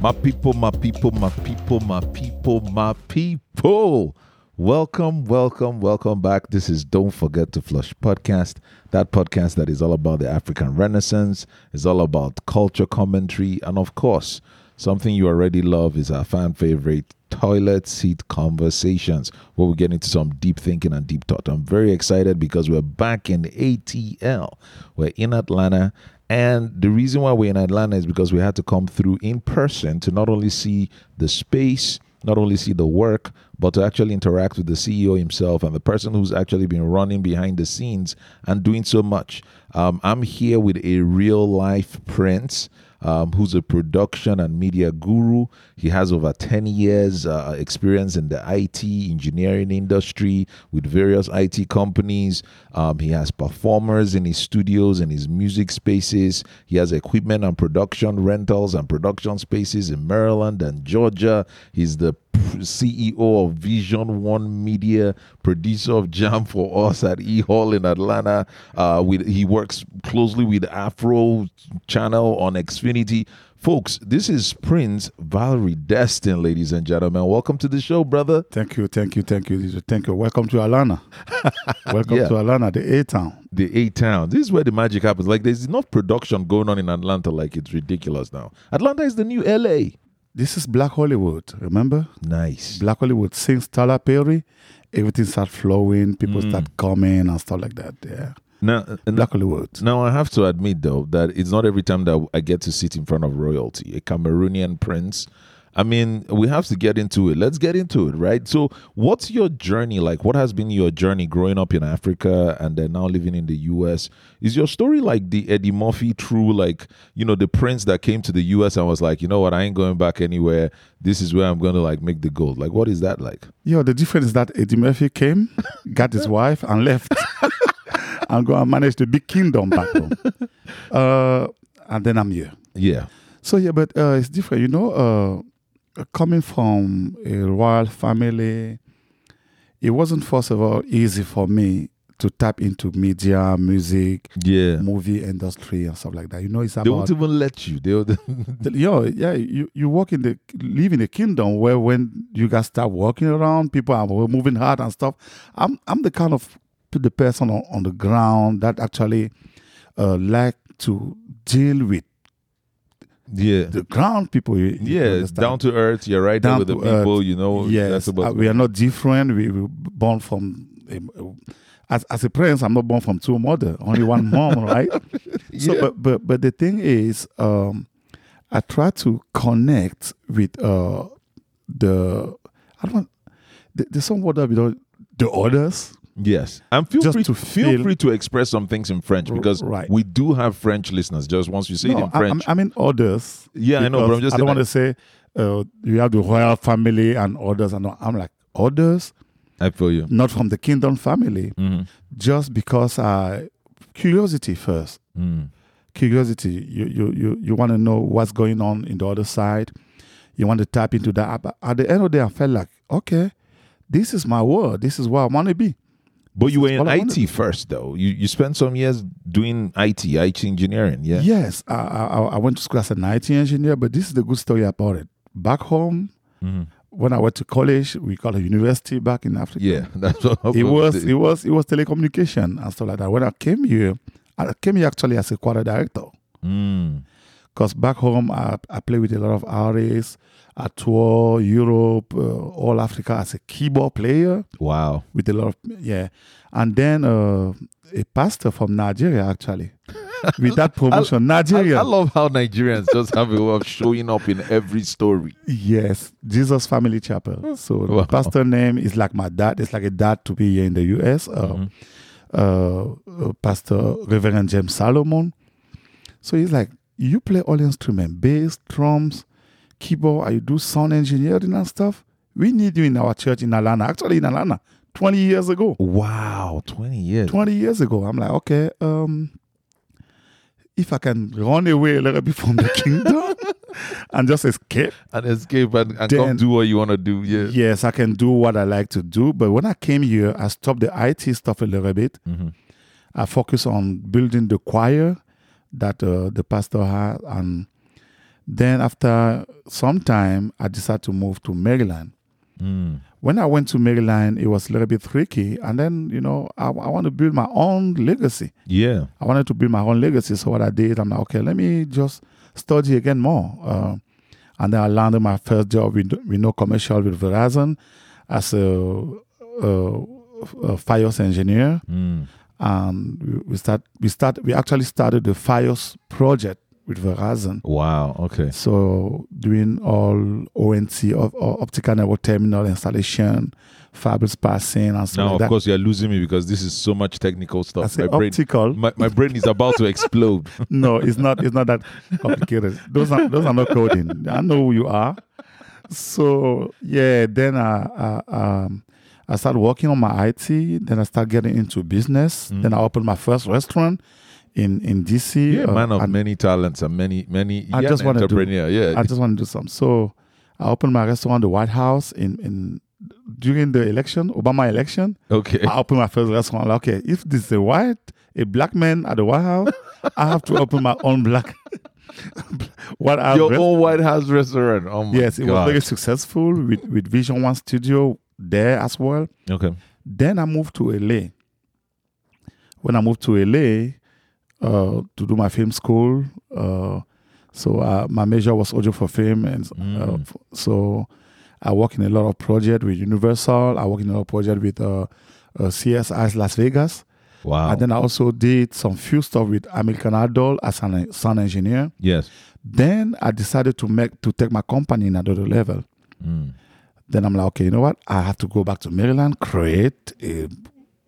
My people, my people, my people, my people, my people. Welcome, welcome, welcome back. This is Don't Forget to Flush podcast. That podcast that is all about the African Renaissance, is all about culture commentary, and of course, something you already love is our fan favorite toilet seat conversations, where we get into some deep thinking and deep thought. I'm very excited because we're back in ATL. We're in Atlanta and the reason why we're in Atlanta is because we had to come through in person to not only see the space, not only see the work, but to actually interact with the CEO himself and the person who's actually been running behind the scenes and doing so much. Um, I'm here with a real life prince um, who's a production and media guru. He has over 10 years uh, experience in the IT engineering industry with various IT companies. Um, he has performers in his studios and his music spaces. He has equipment and production rentals and production spaces in Maryland and Georgia. He's the CEO of Vision One Media, producer of Jam for Us at E Hall in Atlanta. Uh, with he works closely with Afro Channel on Xfinity. Folks, this is Prince Valerie Destin, ladies and gentlemen. Welcome to the show, brother. Thank you, thank you, thank you, thank you. Welcome to Atlanta. Welcome yeah. to Atlanta, the A town. The A town. This is where the magic happens. Like, there's enough production going on in Atlanta, like it's ridiculous now. Atlanta is the new LA. This is Black Hollywood, remember? Nice. Black Hollywood since Tyler Perry, everything start flowing, people mm. start coming and stuff like that. Yeah. Now, Black Hollywood. Now, I have to admit, though, that it's not every time that I get to sit in front of royalty. A Cameroonian prince I mean, we have to get into it. Let's get into it, right? So, what's your journey like? What has been your journey growing up in Africa and then now living in the US? Is your story like the Eddie Murphy true, like, you know, the prince that came to the US and was like, you know what, I ain't going back anywhere. This is where I'm going to like make the gold. Like, what is that like? Yeah, the difference is that Eddie Murphy came, got his wife, and left and go and manage the big kingdom back home. Uh, and then I'm here. Yeah. So, yeah, but uh, it's different. You know, uh, coming from a royal family, it wasn't first of all easy for me to tap into media, music, yeah, movie industry and stuff like that. You know, it's about they won't even let you. They the, yo, yeah, you you work in the live in a kingdom where when you guys start walking around, people are moving hard and stuff. I'm I'm the kind of the person on, on the ground that actually uh, like to deal with yeah. The ground people yeah down to earth you're right down with the people earth. you know yes uh, we are not different. We were born from as, as a prince i'm not born from two mother only one mom right? So but, but but the thing is um i try to connect with uh the i don't the, there's some word that we don't the others Yes, and feel just free to feel, feel free to express some things in French because right. we do have French listeners. Just once you say no, it in French, I, I mean others. Yeah, I know, but I'm just. I don't want to say uh, you have the royal family and others, and I'm like others. I feel you. Not from the kingdom family, mm-hmm. just because uh, curiosity first. Mm. Curiosity. You you you you want to know what's going on in the other side. You want to tap into that. But at the end of the day, I felt like, okay, this is my world. This is where I want to be. But you were in IT first, though. You you spent some years doing IT, IT engineering, yeah. Yes, I, I, I went to school as an IT engineer, but this is the good story about it. Back home, mm-hmm. when I went to college, we call it university back in Africa. Yeah, that's what it was. It was it was telecommunication and stuff like that. When I came here, I came here actually as a choir director. Because back home, I, I play with a lot of artists. I tour Europe, uh, all Africa as a keyboard player. Wow. With a lot of, yeah. And then uh, a pastor from Nigeria, actually. with that promotion, I, Nigeria. I, I, love how Nigerians just have a way of showing up in every story. Yes, Jesus Family Chapel. So wow. the pastor name is like my dad. It's like a dad to be here in the U.S. Uh, mm-hmm. uh, uh, pastor Reverend James Salomon. So he's like, you play all instruments, bass, drums, keyboard, I do sound engineering and stuff. We need you in our church in Alana, Actually, in Alana, 20 years ago. Wow, 20 years. 20 years ago. I'm like, okay, um, if I can run away a little bit from the kingdom and just escape. And escape and, and then, come do what you want to do. Yeah. Yes, I can do what I like to do. But when I came here, I stopped the IT stuff a little bit. Mm-hmm. I focus on building the choir that uh, the pastor had and Then after some time, I decided to move to Maryland. Mm. When I went to Maryland, it was a little bit tricky. And then, you know, I, I want to build my own legacy. Yeah. I wanted to build my own legacy. So what I did, I'm like, okay, let me just study again more. Uh, and then I landed my first job with, with no commercial with Verizon as a, a, a FiOS engineer. Mm. And we, we start we start we actually started the FiOS project with Verizon. Wow. Okay. So doing all ONT of optical network terminal installation, fabric passing, and stuff Now, like of that. course, you're losing me because this is so much technical I stuff. say My brain, optical. my, my brain is about to explode. no, it's not. It's not that complicated. Those are those are not coding. I know who you are. So yeah, then I, I um I started working on my IT. Then I started getting into business. Then I opened my first restaurant in in DC. Yeah, uh, man of many talents and many, many. I just wanna do- entrepreneur. yeah. I just want to do something. So I opened my restaurant, the White House, in in during the election, Obama election. okay. I opened my first restaurant. Like, okay, if this is a white, a black man at the White House, I have to open my own black House. Your own White House restaurant. Oh my Yes, it was very successful with, with Vision One Studio there as well. Okay. Then I moved to LA. When I moved to LA uh, to do my film school, uh, so uh, my major was audio for film, and uh, Mm. so I work in a lot of projects with Universal. I work in a lot of projects with uh, uh, CSI Las Vegas, Wow. and then I also did some few stuff with American Idol as an sound engineer. yes. Then I decided to make to take my company in another level. Mm. Then I'm like, okay, you know what? I have to go back to Maryland, create a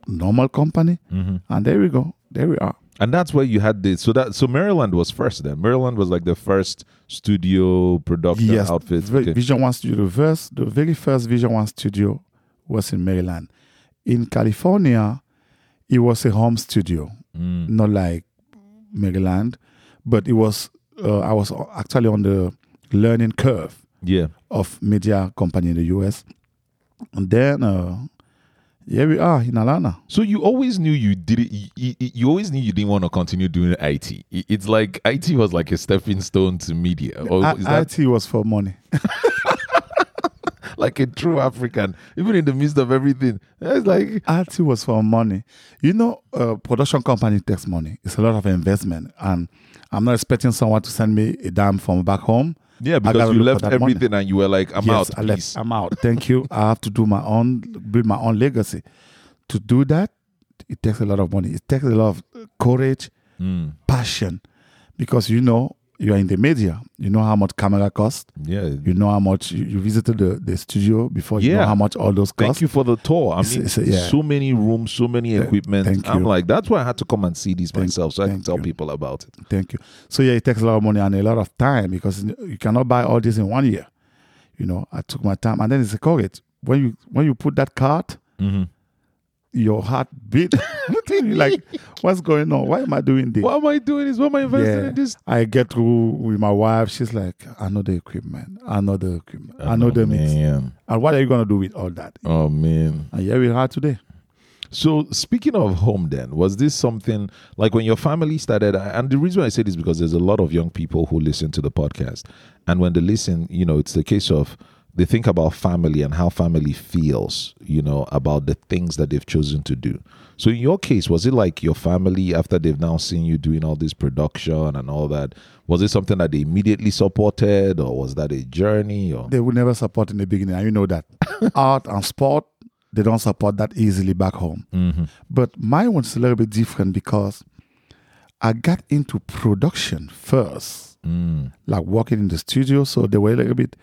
normal company, hmm and there we go. There we are. And that's where you had the so that so Maryland was first then. Maryland was like the first studio production yes, outfit. Okay. Vision One Studio. The first, the very first Vision One Studio was in Maryland. In California, it was a home studio, Mm. not like Maryland, but it was. Uh, I was actually on the learning curve Yeah. of media company in the US, and then uh, here we are in Atlanta. So you always knew you did it. You, you, you always knew you didn't want to continue doing IT. It's like IT was like a stepping stone to media, or I- is that IT was for money. like a true African? Even in the midst of everything, it's like IT was for money. You know, a production company takes money. It's a lot of investment, and I'm not expecting someone to send me a dime from back home. Yeah, because you left that money. everything and you were like, I'm yes, out. I left. please. I'm out. Thank you. I have to do my own, build my own legacy. To do that, it takes a lot of money. It takes a lot of courage, Mm. passion, because you know you are in the media. You know how much camera costs. Yeah. You know how much you, you visited the, the studio before. You know Yeah. how much all those cost. Thank you for the tour. I It's- mean, it's a- yeah. so many rooms, so many equipment. thank I'm you. like, that's why I had to come and see these Thank- myself, so I can tell you. people about it. Thank you. So yeah, it takes a lot of money and a lot of time because you cannot buy all this in one year. You know, I took my time, and then it's a courage. When you when you put that card, Mm-hmm. your heart beat. You're like, what's going on? Why am I doing this? What am I doing? This? What am I investing Yeah. in this? I get through with my wife. She's like, I know the equipment. I know the equipment. I know the mix. man. And what are you gonna do with all that? Oh man. And here we are today. So speaking of home, then was this something like when your family started? And the reason I say this is because there's a lot of young people who listen to the podcast, and when they listen, you know, it's the case of they think about family and how family feels, you know, about the things that they've chosen to do. So in your case, was it like your family after they've now seen you doing all this production and all that? Was it something that they immediately supported, or was that a journey? Or They would never support in the beginning, and you know that. Art and sport, they don't support that easily back home. Mhm. But mine was a little bit different because I got into production first, Mm. like working in the studio. So they were a little bit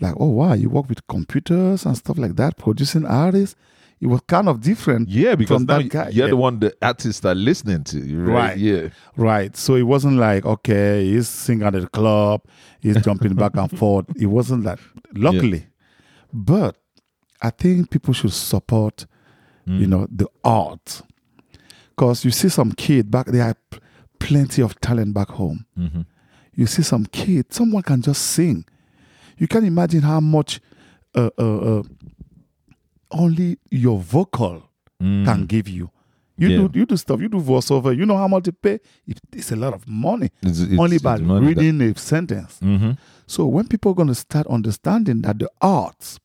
like, oh, wow, you work with computers and stuff like that, producing artists. It was kind of different. Yeah, because that guy. you're Yeah. the one the artists are listening to, right? Right. Yeah. Right. So it wasn't like, okay, he's singing at the club, he's jumping back and forth. It wasn't that, luckily. But I think people should support, you know, the art. Because you see some kid back there, have plenty of talent back home. hmm You see some kid, someone can just sing. You can imagine how much uh, uh, uh, only your vocal Mm. can give you. You Yeah. do you do stuff. You do voiceover. You know how much they pay. It- It's a lot of money. It's, it's, Only by money that- reading a sentence. Mhm. So when people are going to start understanding that the arts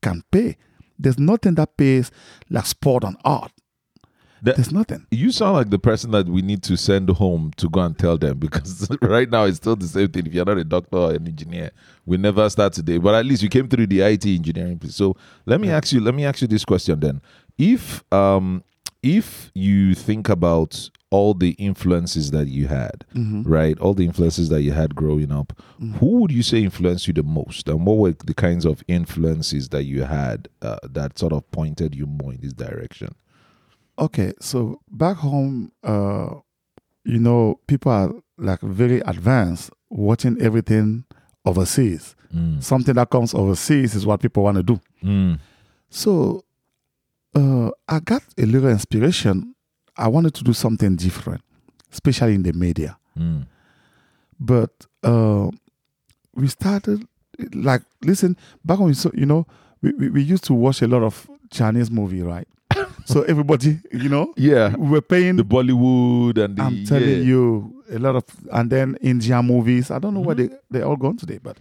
can pay, there's nothing that pays like sport and art. There's nothing. You sound like the person that we need to send home to go and tell them because right now it's still the same thing. If you're not a doctor or an engineer, we never start today. But at least you came through the IT engineering. So let me ask you. Let me ask you this question then. If um if you think about all the influences that you had, right? All the influences that you had growing up, who would you say influenced you the most, and what were the kinds of influences that you had uh, that sort of pointed you more in this direction? Okay, so back home, uh, you know, people are like very advanced, watching everything overseas. Mm. Something that comes overseas is what people want to do. Mm. So uh, I got a little inspiration. I wanted to do something different, especially in the media. Mm. But uh, we started like listen back when we saw, you know we, we, we used to watch a lot of Chinese movie, right? So everybody, you know, Yeah, we were paying. the Bollywood and the I'm telling yeah. you, a lot of and then Indian movies. I don't know where they they all gone today, but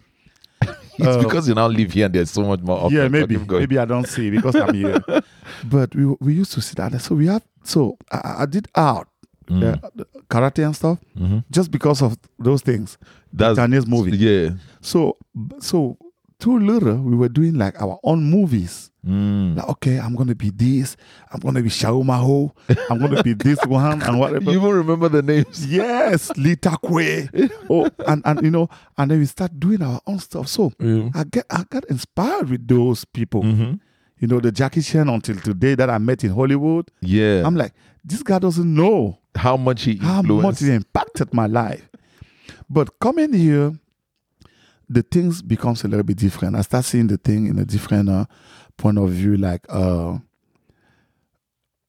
It's uh, because you now live here and there's so much more. yeah, maybe maybe I don't see because I'm here. but we we used to see that. So we have so I, I did art, Mm. the, the karate and stuff, Mhm. just because of those things. That's Chinese movie. Yeah. So so too little, we were doing like our own movies. Mm. Like, okay, I'm gonna be this. I'm gonna be Shauma Ho. I'm gonna be this one and whatever. You even remember the names? yes, Lita Kwe. oh, and and you know, and then we start doing our own stuff. So Mm. I get I got inspired with those people. Mhm. You know, the Jackie Chan until today that I met in Hollywood. Yeah. I'm like, this guy doesn't know how much he how much it impacted my life. But coming here, the things becomes a little bit different. I start seeing the thing in a different uh, point of view. Like, uh,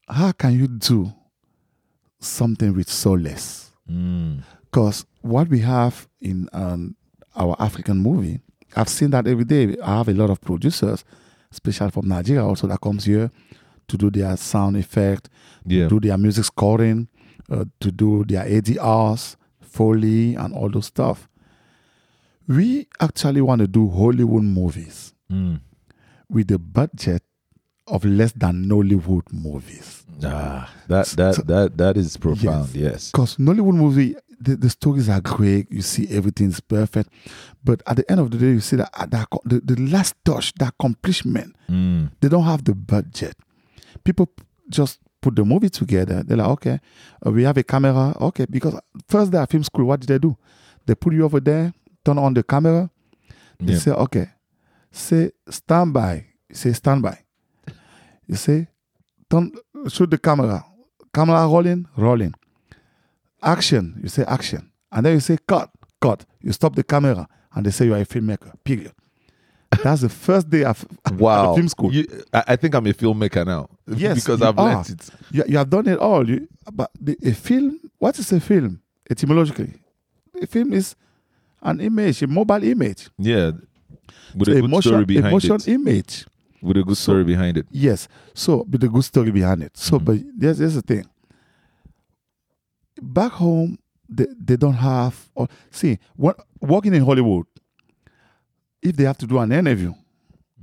how can you do something with so less? Mm. Because what we have in um, our African movie, I've seen that every day. I have a lot of producers, especially from Nigeria, also that comes here to do their sound effect, Yeah. do their music scoring, uh, to do their ADRs, Foley, and all those stuff. We actually want to do Hollywood movies Mm. with the budget of less than Nollywood movies. Ah, that that So- that that is profound. Yes. Because Nollywood movie, the, the stories are great. You see everything's perfect, but at the end of the day, you see that, uh, that the, the last touch, the accomplishment, Mm. they don't have the budget. People just put the movie together. They're like, okay, uh, we have a camera. Okay, because first day at film school, what did they do? They put you over there, turn on the camera. They say, okay, say stand by. You say stand by. You say, turn, shoot the camera. Camera rolling, rolling. Action. You say action. And then you say cut, cut. You stop the camera. And they say you are a filmmaker, period. That's the first day of Wow. film school. You, I, I think I'm a filmmaker now. Yes, because I've are. learned it. You, you have done it all. You, but the, a film, what is a film? Etymologically, a film is an image, a mobile image, Yeah. With So a good story behind emotion it. image. With a good So- story behind it. Yes. So, with a good story behind it. So, Mhm. but there's, there's the thing. Back home, they, they don't have. Or, see, what, working in Hollywood, if they have to do an interview,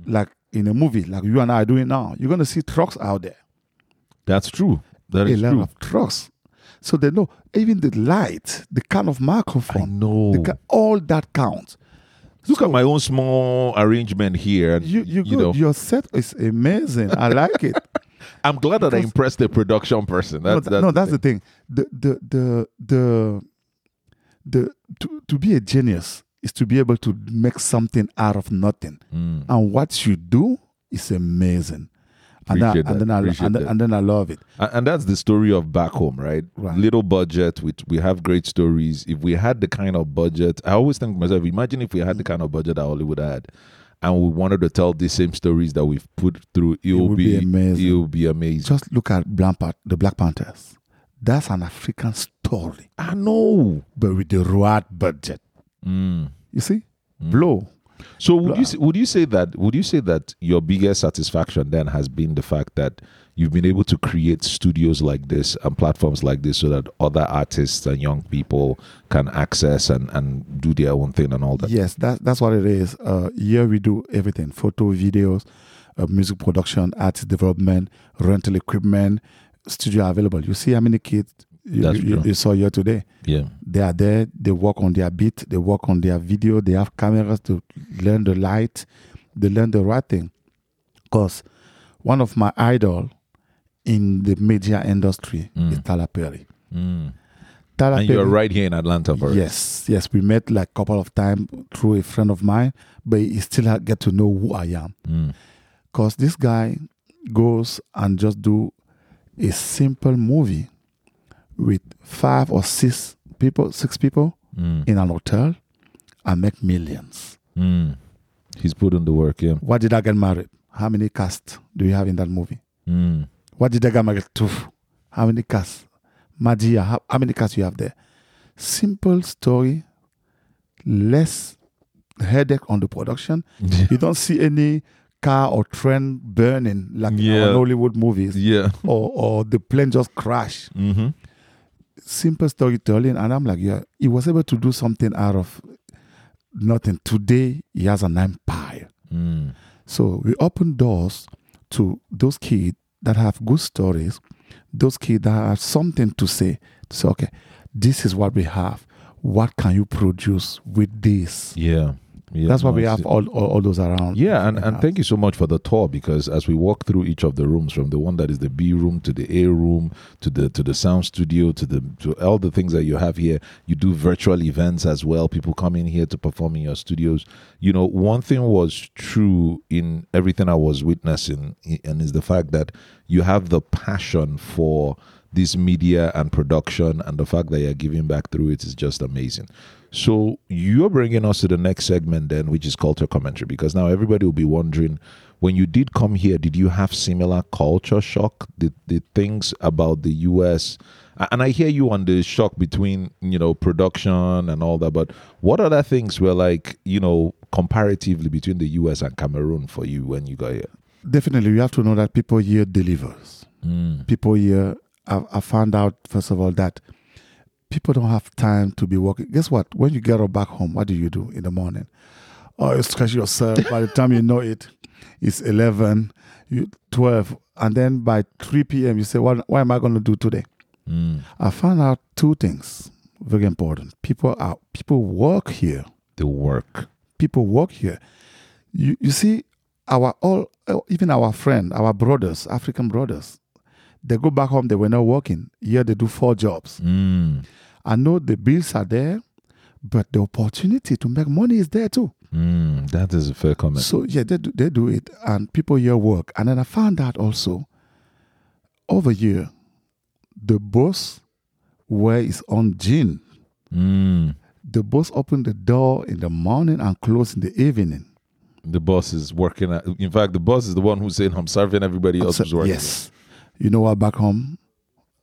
like in a movie, like you and I are doing now, you're going to see trucks out there. That's true. That a is lot true. of trucks. So they know even the light, the kind of microphone, all that counts. Look at my own small arrangement here. You, you, you know, your set is amazing. I like it. I'm glad that I impressed the production person. no, That's, th- that's, no, that's the thing. The the the the the to, to be a genius is to be able to make something out of nothing. Mm. And what you do is amazing. And, and that. then I and, that. and then I love it. And, and that's the story of back home, right? Right. Little budget, we, we have great stories. If we had the kind of budget, I always think to myself, imagine if we had the kind of budget that Hollywood had and we wanted to tell the same stories that we've put through, it, will would be, be amazing. It will be amazing. Just look at Black the Black Panthers. That's an African story, I know. but with the right budget. Mm. You see, Mm. blow. So would you would you say that would you say that your biggest satisfaction then has been the fact that you've been able to create studios like this and platforms like this so that other artists and young people can access and, and do their own thing and all that? Yes, that, that's what it is. Uh, here we do everything photo, videos, uh, music production, artist development, rental equipment, studio available. You see how many kids you, you, you, saw here today. Yeah. They are there, they work on their beat, they work on their video, they have cameras to learn the light, they learn the right thing. Because one of my idol in the media industry mm. is Tyler Perry. Mm. Tyler and Perry, you're right here in Atlanta, bro. Yes, yes. We met like a couple of times through a friend of mine, but he still get to know who I am. Because mm. this guy goes and just do a simple movie with five or six people, six people mm. in an hotel and make millions. Mm. He's put in the work, yeah. Why did I get married? How many cast do you have in that movie? Mm. What did I get married to? How many cast? Madea, how, how many cast you have there? Simple story, less headache on the production. you don't see any car or train burning like yeah. in Hollywood movies. Yeah. Or, or the plane just crash. Mm-hmm simple storytelling. And I'm like, yeah, he was able to do something out of nothing. Today, he has an empire. Mm. So we open doors to those kids that have good stories, those kids that have something to say. To say, okay, this is what we have. What can you produce with this? Yeah. Yeah, That's why we have all, all, all, those around. Yeah, and, and thank you so much for the tour because as we walk through each of the rooms, from the one that is the B room to the A room to the to the sound studio to the to all the things that you have here, you do virtual events as well. People come in here to perform in your studios. You know, one thing was true in everything I was witnessing, and is the fact that you have the passion for this media and production, and the fact that you're giving back through it is just amazing. So you're bringing us to the next segment then, which is culture commentary, because now everybody will be wondering, when you did come here, did you have similar culture shock? Did, did things about the U.S. And I hear you on the shock between you know production and all that, but what other things were like you know comparatively between the U.S. and Cameroon for you when you got here? Definitely, you have to know that people here delivers. Mm. People here, I, I found out first of all that people don't have time to be working. Guess what? When you get up back home, what do you do in the morning? Oh, you stretch yourself. by the time you know it, it's 11, you 12. And then by 3 p.m., you say, what, what am I going to do today? Mm. I found out two things very important. People are people work here. They work. People work here. You you see, our all even our friend, our brothers, African brothers, they go back home, they were not working. Here they do four jobs. Mm. I know the bills are there, but the opportunity to make money is there too. Mm, that is a fair comment. So yeah, they do, they do it, and people here work. And then I found out also over here, the boss where is on gin. Mm. The boss open the door in the morning and close in the evening. The boss is working at. In fact, the boss is the one who's saying, "I'm serving everybody else who's working." Yes. You know what? Back home,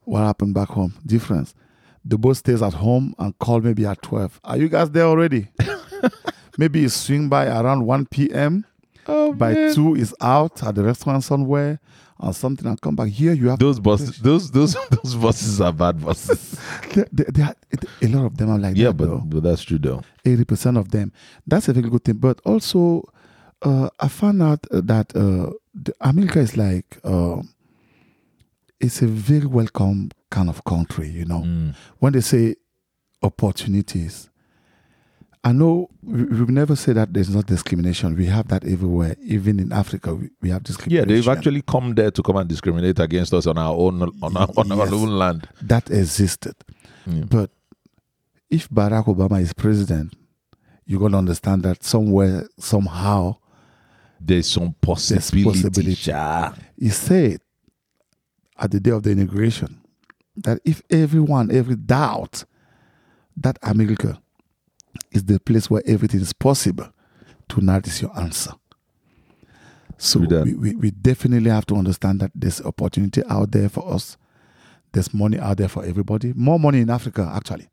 what happened back home? Difference. The boss stays at home and call maybe at 12. Are you guys there already? maybe you swing by around 1 p.m. Oh, by man. 2 is out at the restaurant somewhere or something and come back. Here you have those bosses. Those those those bosses are bad bosses. they, they, they are, a lot of them are like yeah, that. but though. but that's true though. 80% of them. That's a very good thing. But also, uh, I found out that uh, America is like. Uh, it's a very welcome kind of country, you know. Mm. When they say opportunities, I know we, we've never said that there's not discrimination. We have that everywhere. Even in Africa, we, have discrimination. Yeah, they've actually come there to come and discriminate against us on our own on our, on Yes. our own land. that existed. Yeah. But if Barack Obama is president, you're going to understand that somewhere, somehow, There's some possibility. possibility. Sha. he said at the day of the inauguration that if everyone, every doubt that America is the place where everything is possible, tonight is your answer. So we, we, we definitely have to understand that there's opportunity out there for us. There's money out there for everybody. More money in Africa, actually.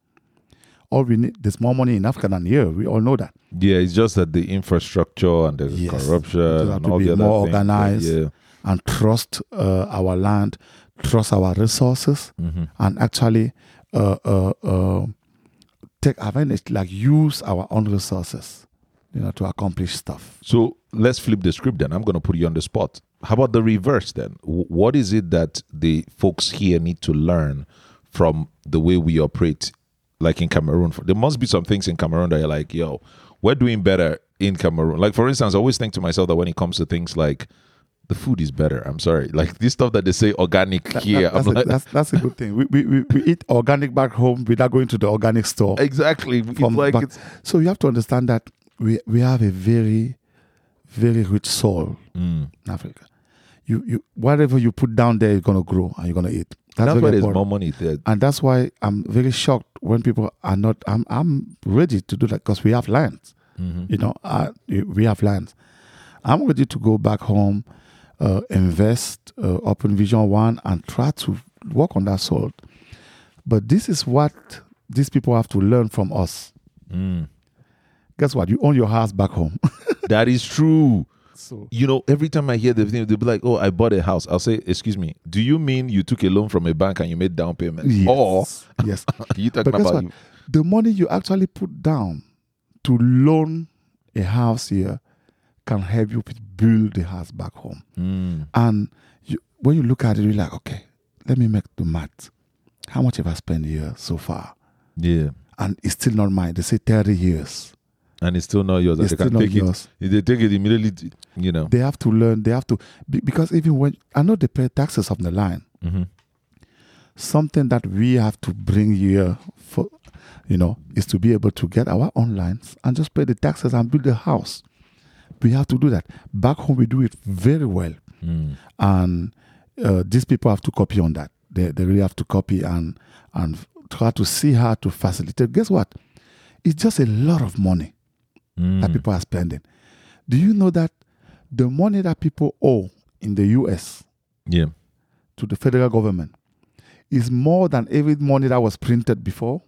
all we need there's more money in Africa than here. We all know that. Yeah, it's just that the infrastructure and the Yes. corruption and all the other more things. organized. Yeah. And trust uh, our land, trust our resources, Mhm. and actually uh, uh, uh, take advantage, like use our own resources, you know, to accomplish stuff. So let's flip the script then. I'm going to put you on the spot. How about the reverse then? What is it that the folks here need to learn from the way we operate, like in Cameroon? There must be some things in Cameroon that you're like, yo, we're doing better in Cameroon. Like, for instance, I always think to myself that when it comes to things like the food is better. I'm sorry. Like this stuff that they say organic here. That- that's, I'm a, like, that's, that's a good thing. We, we, we, we eat organic back home without going to the organic store. exactly. It's from like back- it's, So you have to understand that we, we have a very, very rich soil Mm. in Africa. You, you, whatever you put down there, you're to grow and you're going to eat. That's, very why there's important. more money there. and that's why I'm very shocked when people are not. I'm I'm ready to do that because we have lands. Mhm. You know, uh, we have lands. I'm ready to go back home, uh, invest, uh, open Vision One, and try to work on that soil. But this is what these people have to learn from us. Mm. Guess what? You own your house back home. That is true. so you know, every time I hear the thing, they'll be like, "Oh, I bought a house." I'll say, "Excuse me, do you mean you took a loan from a bank and you made down payment, yes, or yes. you talking But about you?" the money you actually put down to loan a house here can help you build the house back home. Mm. And you, when you look at it, you're like, okay, let me make the math. How much have I spent here so far? Yeah, And it's still not mine. They say 30 years. and it's still not yours. It's they can still not take yours. it. They take it immediately, you know. They have to learn. They have to, because even when, I know they pay taxes on the line. hmm Something that we have to bring here for, you know, is to be able to get our own lines and just pay the taxes and build a house. We have to do that. Back home, we do it very well. Mm. and uh, these people have to copy on that. They, they really have to copy and and try to see how to facilitate. Guess what? It's just a lot of money Mm. that people are spending. Do you know that the money that people owe in the U.S. Yeah, to the federal government is more than every money that was printed before?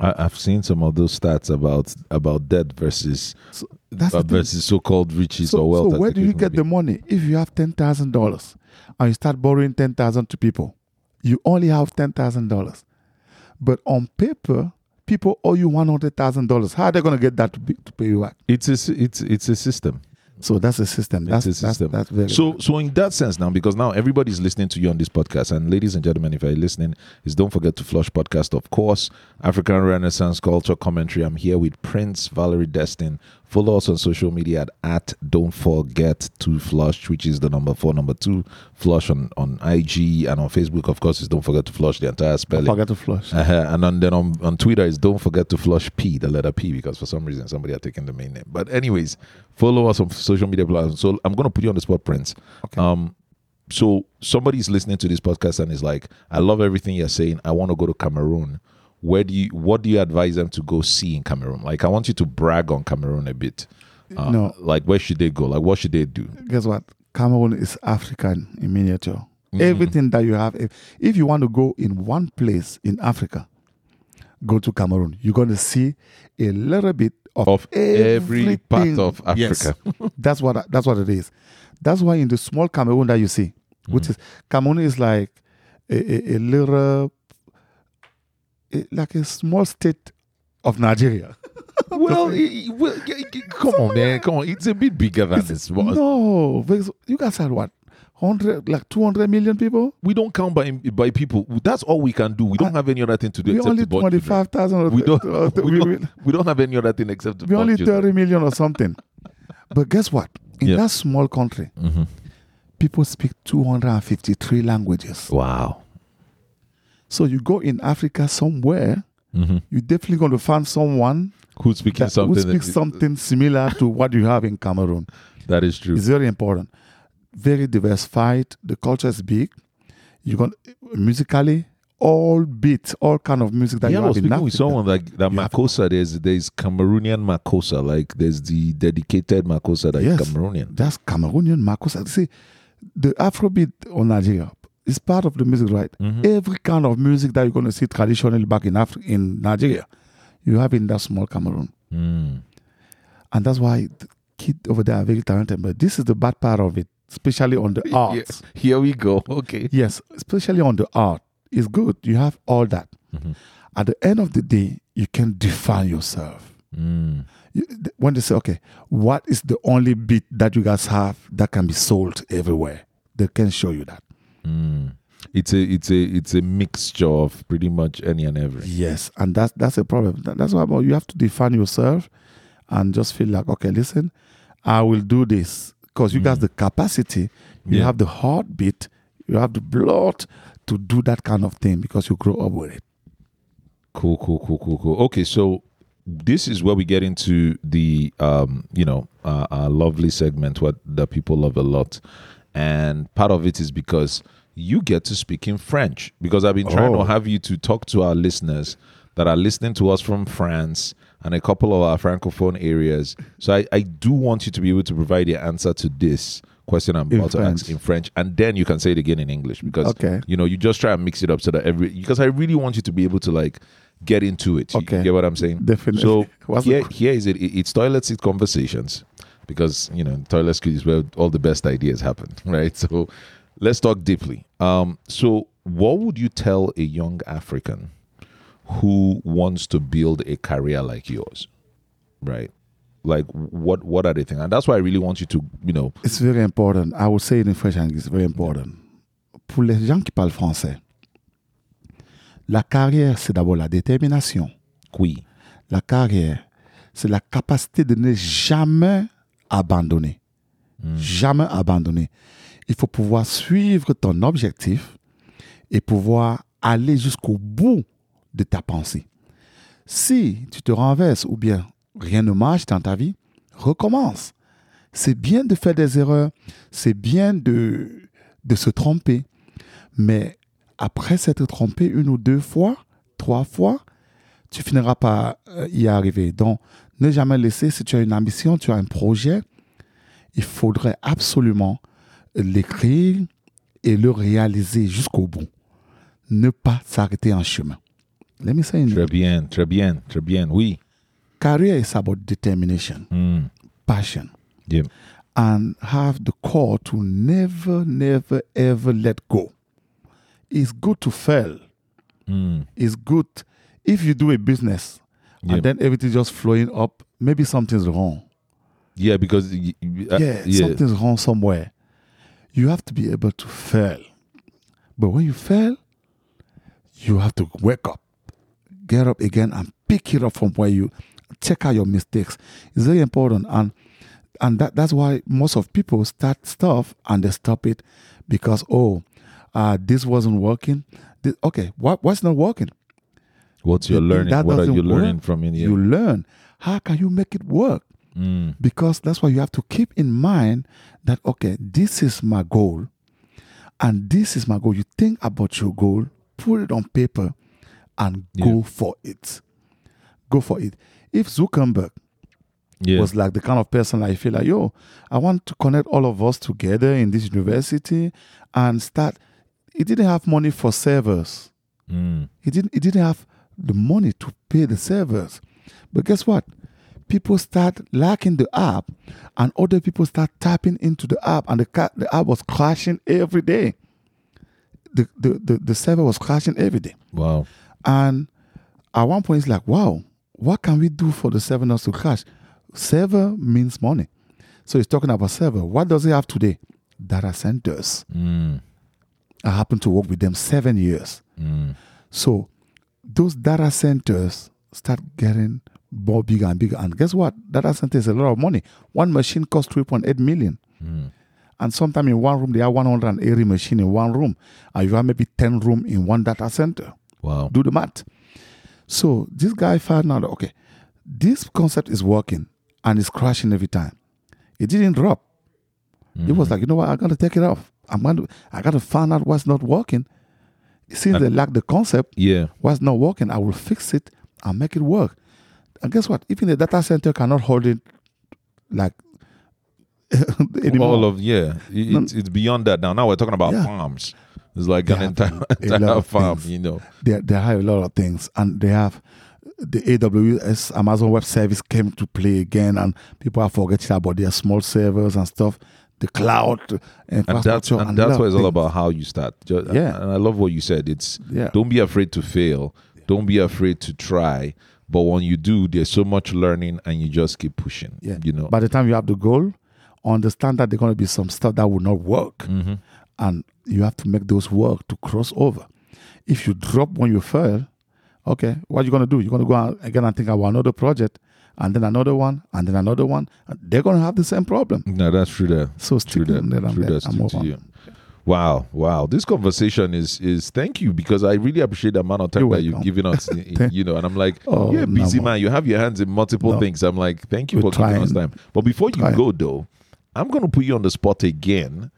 I, I've seen some of those stats about about debt versus so that's uh, versus so called riches So, or wealth. so where do you get be. the money if you have ten thousand dollars and you start borrowing ten thousand to people? You only have ten thousand dollars, but on paper, people owe you one hundred thousand dollars. How are they going to get that to, be, to pay you back? It's a it's it's a system. So that's a system. That's It's a system. That's, that's So, so in that sense now, because now everybody's listening to you on this podcast, and ladies and gentlemen, if you're listening, is don't forget to flush podcast, of course, African Renaissance culture commentary. I'm here with Prince Valerie Destin. Follow us on social media at, at don't forget to flush, which is the number four, number two, flush on on IG and on Facebook. Of course, is don't forget to flush the entire spelling. Don't forget to flush. Uh-huh. And on, then on, on Twitter is don't forget to flush P, the letter P, because for some reason somebody had taken the main name. But anyways, follow us on social media platforms. So I'm going to put you on the spot, Prince. Okay. Um, so somebody's listening to this podcast and is like, I love everything you're saying. I want to go to Cameroon. Where do you? What do you advise them to go see in Cameroon? Like, I want you to brag on Cameroon a bit. Uh, No. Like, where should they go? Like, what should they do? Guess what? Cameroon is African in miniature. Mhm. Everything that you have, if, if you want to go in one place in Africa, go to Cameroon. You're going to see a little bit of, Of every part of Yes. Africa. that's what that's what it is. That's why in the small Cameroon that you see, which is Cameroon is like a, a, a little, like a small state of Nigeria. well, i- i- well, come on, man. Come on. It's a bit bigger than this. No, because you guys had what, hundred, like two hundred million people. we don't count by by people. That's all we can do. We don't have any other thing to do We except only to born twenty children. five thousand. We don't. uh, we, we, don't we, don't have any other thing except we only children. thirty million or something. But guess what? In Yeah. that small country, Mhm. people speak two hundred and fifty three languages. Wow. So you go in Africa somewhere, Mhm. you're definitely going to find someone Who's speaking that, something? who speaks that- something similar to what you have in Cameroon. that is true. It's very important. Very diversified. The culture is big. You can musically all beats, all kind of music that yeah, you I was have in speaking Africa. with someone like that have- Makossa. There's there's Cameroonian Makossa. Like there's the dedicated Makossa that is Yes. Cameroonian. That's Cameroonian Makossa. See, the Afrobeat on Nigeria is part of the music, right? Mhm. Every kind of music that you're going to see traditionally back in Africa, in Nigeria, you have in that small Cameroon. Mm. And that's why the kid over there are very talented. But this is the bad part of it, especially on the arts. Here we go. Okay. Yes, especially on the art. It's good. You have all that. Mhm. At the end of the day, you can define yourself. Mm. You- When they say, okay, what is the only beat that you guys have that can be sold everywhere? They can show you that. Mm. It's a it's a it's a mixture of pretty much any and every. Yes, and that's that's a problem. That's why about you have to define yourself and just feel like, okay, listen, I will do this because you got the capacity, you Yeah. have the heartbeat, you have the blood to do that kind of thing because you grow up with it. Cool, cool, cool, cool, cool. Okay, so this is where we get into the um, you know, uh, our lovely segment what that people love a lot, and part of it is because you get to speak in French. Because I've been trying Oh. to have you to talk to our listeners that are listening to us from France and a couple of our francophone areas. So I, I do want you to be able to provide the answer to this question I'm In about to ask in French, and then you can say it again in English because Okay. you know you just try and mix it up so that every because I really want you to be able to like get into it. You- You Okay. get what I'm saying? Definitely. So What's here, here is it. It- It's toilet seat conversations because you know toilet is where all the best ideas happen, right? So let's talk deeply. Um, so what would you tell a young African who wants to build a career like yours, right? Like what what are they thinking? And that's why I really want you to you know It's very important. I would say it in French and it's very important. Pour les gens qui parlent français, la carrière, c'est d'abord la détermination. oui La carrière, c'est la capacité de ne jamais abandonner. Jamais abandonner. Il faut pouvoir suivre ton objectif et pouvoir aller jusqu'au bout de ta pensée. Si tu te renverses ou bien rien ne marche dans ta vie, recommence. C'est bien de faire des erreurs, c'est bien de, de se tromper, mais après s'être trompé une ou deux fois, trois fois, tu finiras par euh, y arriver. Donc, ne jamais laisser, si tu as une ambition, tu as un projet, il faudrait absolument l'écrire et le réaliser jusqu'au bout. Ne pas s'arrêter en chemin. Let me say très bien très bien très bien oui career is about determination, Mm. passion, yeah and have the core to never, never, ever let go. It's good to fail. Mm. It's good if you do a business Yeah. and then everything just flowing up. Maybe something's wrong. yeah because uh, yeah, yeah something's wrong somewhere. You have to be able to fail. But when you fail, you have to wake up, get up again, and pick it up from where you check out your mistakes. It's very important, and and that, that's why most of people start stuff and they stop it because oh, uh, this wasn't working. This, okay, what what's not working? What's your learning that what are you learning work, from yeah. You learn. How can you make it work? Mm. because that's why you have to keep in mind that okay this is my goal and this is my goal you think about your goal put it on paper and go Yeah. for it go for it if zuckerberg yeah was like the kind of person I feel like yo i want to connect all of us together in this university and start he didn't have money for servers Mm. he didn't he didn't have the money to pay the servers. But guess what? People start lacking the app and other people start tapping into the app and the, the app was crashing every day. The, the, the, the server was crashing every day. wow And at one point it's like, wow, what can we do for the server not to crash? Server means money. So he's talking about server. What does he have today? Data centers. Mm. I happen to work with them seven years. Mm. So those data centers start getting more bigger and bigger. And guess what? Data center is a lot of money. One machine costs 3.8 million. Mm. And sometimes in one room, they have 180 machine in one room. And you have maybe 10 room in one data center. wow Do the math. So this guy found out, okay, this concept is working and it's crashing every time. It didn't drop. It was like, you know what? I got to take it off. I'm going to, I got to find out what's not working. Since they lack the concept, yeah what's not working, I will fix it and make it work. And guess what? Even the data center cannot hold it like anymore. all of yeah it's, it's beyond that now now we're talking about Yeah. farms it's like They an entire, entire farm things. you know they, they have a lot of things and they have the AWS Amazon Web Service came to play again, and people are forgetting about their small servers and stuff. The cloud and that's and, and that's what it's all about. How you start. Just, yeah, and I love what you said. It's yeah. don't be afraid to fail. Don't be afraid to try. But when you do, there's so much learning, and you just keep pushing. Yeah, you know. By the time you have the goal, understand that there's going to be some stuff that will not work, mm-hmm. and you have to make those work to cross over. If you drop when you fail, okay, what are you going to do? You're going to go out again and think about another project, and then another one, and then another one. they're going to have the same problem. No, that's true. That so true. That, true. That's true to you. Wow, wow! This conversation is is thank you because I really appreciate the amount of time You're that you've given us. you know, and I'm like, oh, you're a busy no, man. You have your hands in multiple no. things. I'm like, thank you We're for trying. giving us time. But before you trying. go though, I'm to put you on the spot again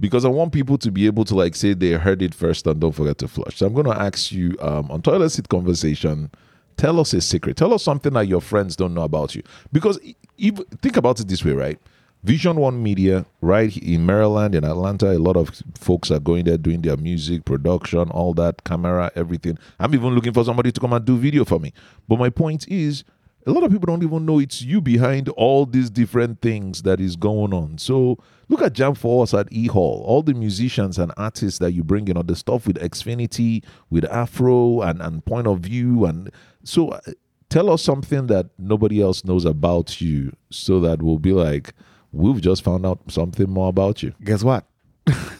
because I want people to be able to like say they heard it first and don't forget to flush. So I'm to ask you um, on toilet seat conversation. Tell us a secret. Tell us something that your friends don't know about you. Because if, think about it this way, right? Vision One Media, right in Maryland, in Atlanta, a lot of folks are going there doing their music, production, all that, camera, everything. I'm even looking for somebody to come and do video for me. But my point is, a lot of people don't even know it's you behind all these different things that is going on. So look at Jam for us at E Hall, all the musicians and artists that you bring in, all the stuff with Xfinity, with Afro and, and Point of View. And so uh, tell us something that nobody else knows about you so that we'll be like, we've just found out something more about you. Guess what?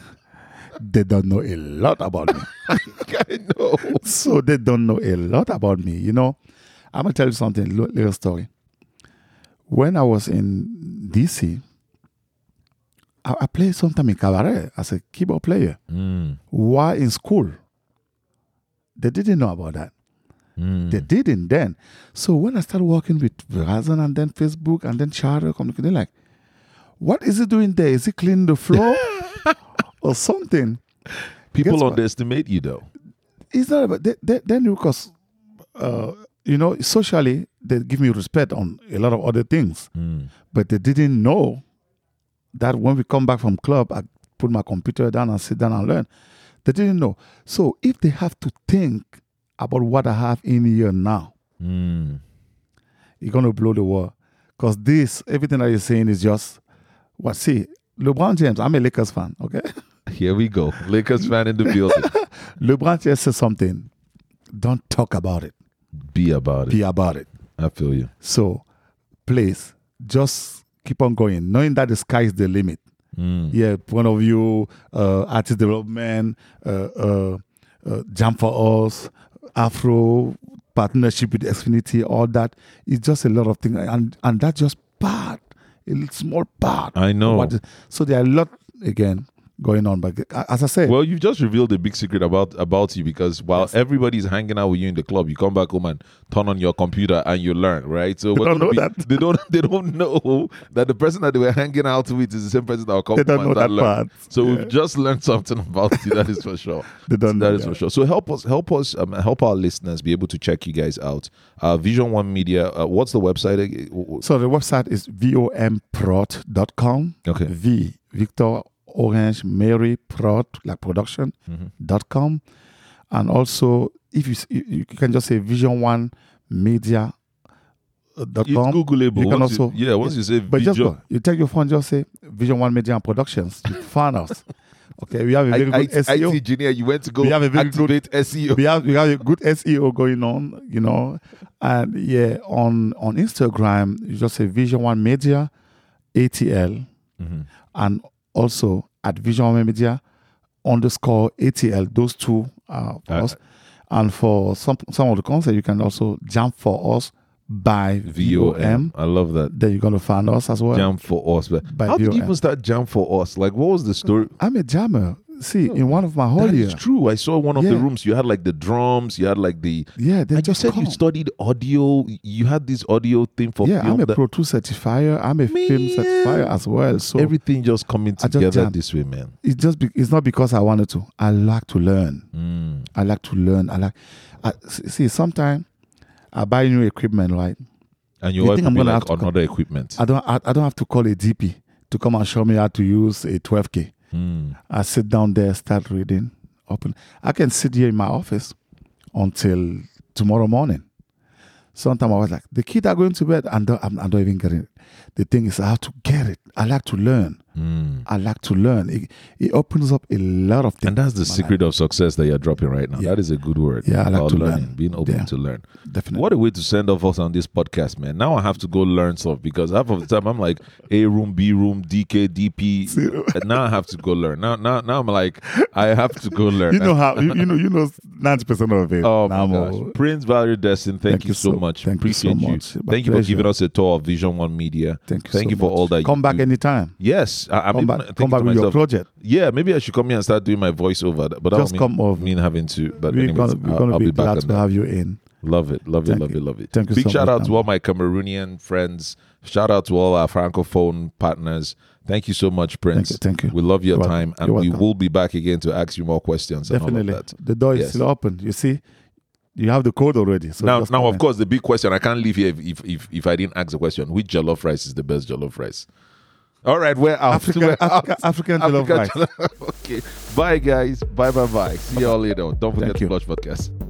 they don't know a lot about me. I know. So they don't know a lot about me. You know, I'm gonna tell you something, little story. When I was in DC, I, I played sometime in cabaret as a keyboard player. Mm. While in school, they didn't know about that. Mm. They didn't then. So when I started working with Verizon and then Facebook and then Charter Communication, they're like, "What is he doing there? Is he cleaning the floor or something?" People Guess underestimate what? you though. It's not about they, then because uh, you know, socially, they give me respect on a lot of other things. Mm. But they didn't know that when we come back from club, I put my computer down and sit down and learn. They didn't know. So if they have to think about what I have in here now, mm. you're going to blow the world. Because this, everything that you're saying is just what? See, LeBron James, I'm a Lakers fan, okay? Here we go. Lakers fan in the building. LeBron James says something. Don't talk about it. Be about it. Be about it. I feel you. So, please, just keep on going, knowing that the sky is the limit. Mm. Yeah, point of view, uh, artist development, uh, uh, uh, Jam for Us, Afro, partnership with Xfinity, all that. It's just a lot of things. And, and that's just part, a small part. I know. so there are a lot, again, going on. But as I said, well, you've just revealed a big secret about about you because while yes. everybody's hanging out with you in the club, you come back home and turn on your computer and you learn, right? So they don't know be, that they don't they don't know that the person that they were hanging out with is the same person that will come. They don't know that learn. part. So yeah. we've just learned something about you. That is for sure. they don't. That is for sure. So help us, help us, um, help our listeners be able to check you guys out. Uh, Vision One Media. Uh, what's the website? So the website is vomprod.com. Okay. V Victor Orange Mary Prod, like production, mm-hmm. dot com. And also, if you, you can just say Vision One Media dot it's com. Googleable. You can once also you, yeah. Once you say but Vision, just go. You take your phone, just say Vision One Media and Productions. You find us. Okay, we have a very I, good I, SEO. IT engineer, you went to go we have a very good SEO. We have we have a good SEO going on, you know, and yeah, on on Instagram, you just say Vision One Media, ATL, mm-hmm. and also at Vision Media underscore ATL. Those two are for uh, us. And for some some of the content, you can also jump for us by VOM. I love that. Then you're going to find us as well. Jam for us. But how VOM. did you even start Jam for us? Like, what was the story? I'm a jammer see in one of my hall It's true. I saw one of yeah. the rooms. You had like the drums. You had like the yeah. They just you said you studied audio. You had this audio thing for yeah. I'm a Pro Tools certifier. I'm a film certifier as well. So everything just coming together just this way, man. It's just be, it's not because I wanted to. I like to learn. Mm. I like to learn. I like. I, see, sometimes I buy new equipment, right? And you, you think I'm gonna like have another equipment. I don't. I, I don't have to call a DP to come and show me how to use a 12k. Mm. I sit down there, start reading, open. I can sit here in my office until tomorrow morning. sometimes I was like, the kids are going to bed, and I'm, I'm not even getting it. The thing is, I have to get it. I like to learn. Mm. I like to learn. It, it opens up a lot of things. And that's the secret of success that you're dropping right now. Yeah. That is a good word. Yeah, I like to learning, learn. being open Yeah. to learn. Definitely. What a way to send off us on this podcast, man. Now I have to go learn stuff because half of the time I'm like A room, B room, DK, DP. and now I have to go learn. Now, now, now I'm like I have to go learn. You know how you, you know you know ninety percent of it. Oh Now my gosh. all- Prince Valerie Destin, thank, Thank you you so so- much. thank you so Appreciate you. much. My Thank you for giving us a tour of Vision One Media. Thank you. Thank so you for much. all that Come you back do. anytime. Yes, I, I'm Come back. Come back to with your project. Yeah, maybe I should come here and start doing my voiceover. But that Just mean, come over. mean having to. But We're anyways, gonna, we're I'll, gonna I'll be, be, back glad to that. have you in. Love it, love it, love you. it, love it. Thank you Big so shout much, out to all my Cameroonian friends. Shout out to all our francophone partners. Thank you so much, Prince. you, thank you. We love your You're time, welcome. and You're we welcome. will be back again to ask you more questions. Definitely. And all of that. The door is Yes. still open. You see, you have the code already. So now, now, of course, the big question I can't leave here if, if if if I didn't ask the question: Which jollof rice is the best jollof rice? All right, we're out. African, We're out. African, African jollof rice. okay, bye guys. Bye bye bye. See you all later. Don't forget Thank to you. watch podcast.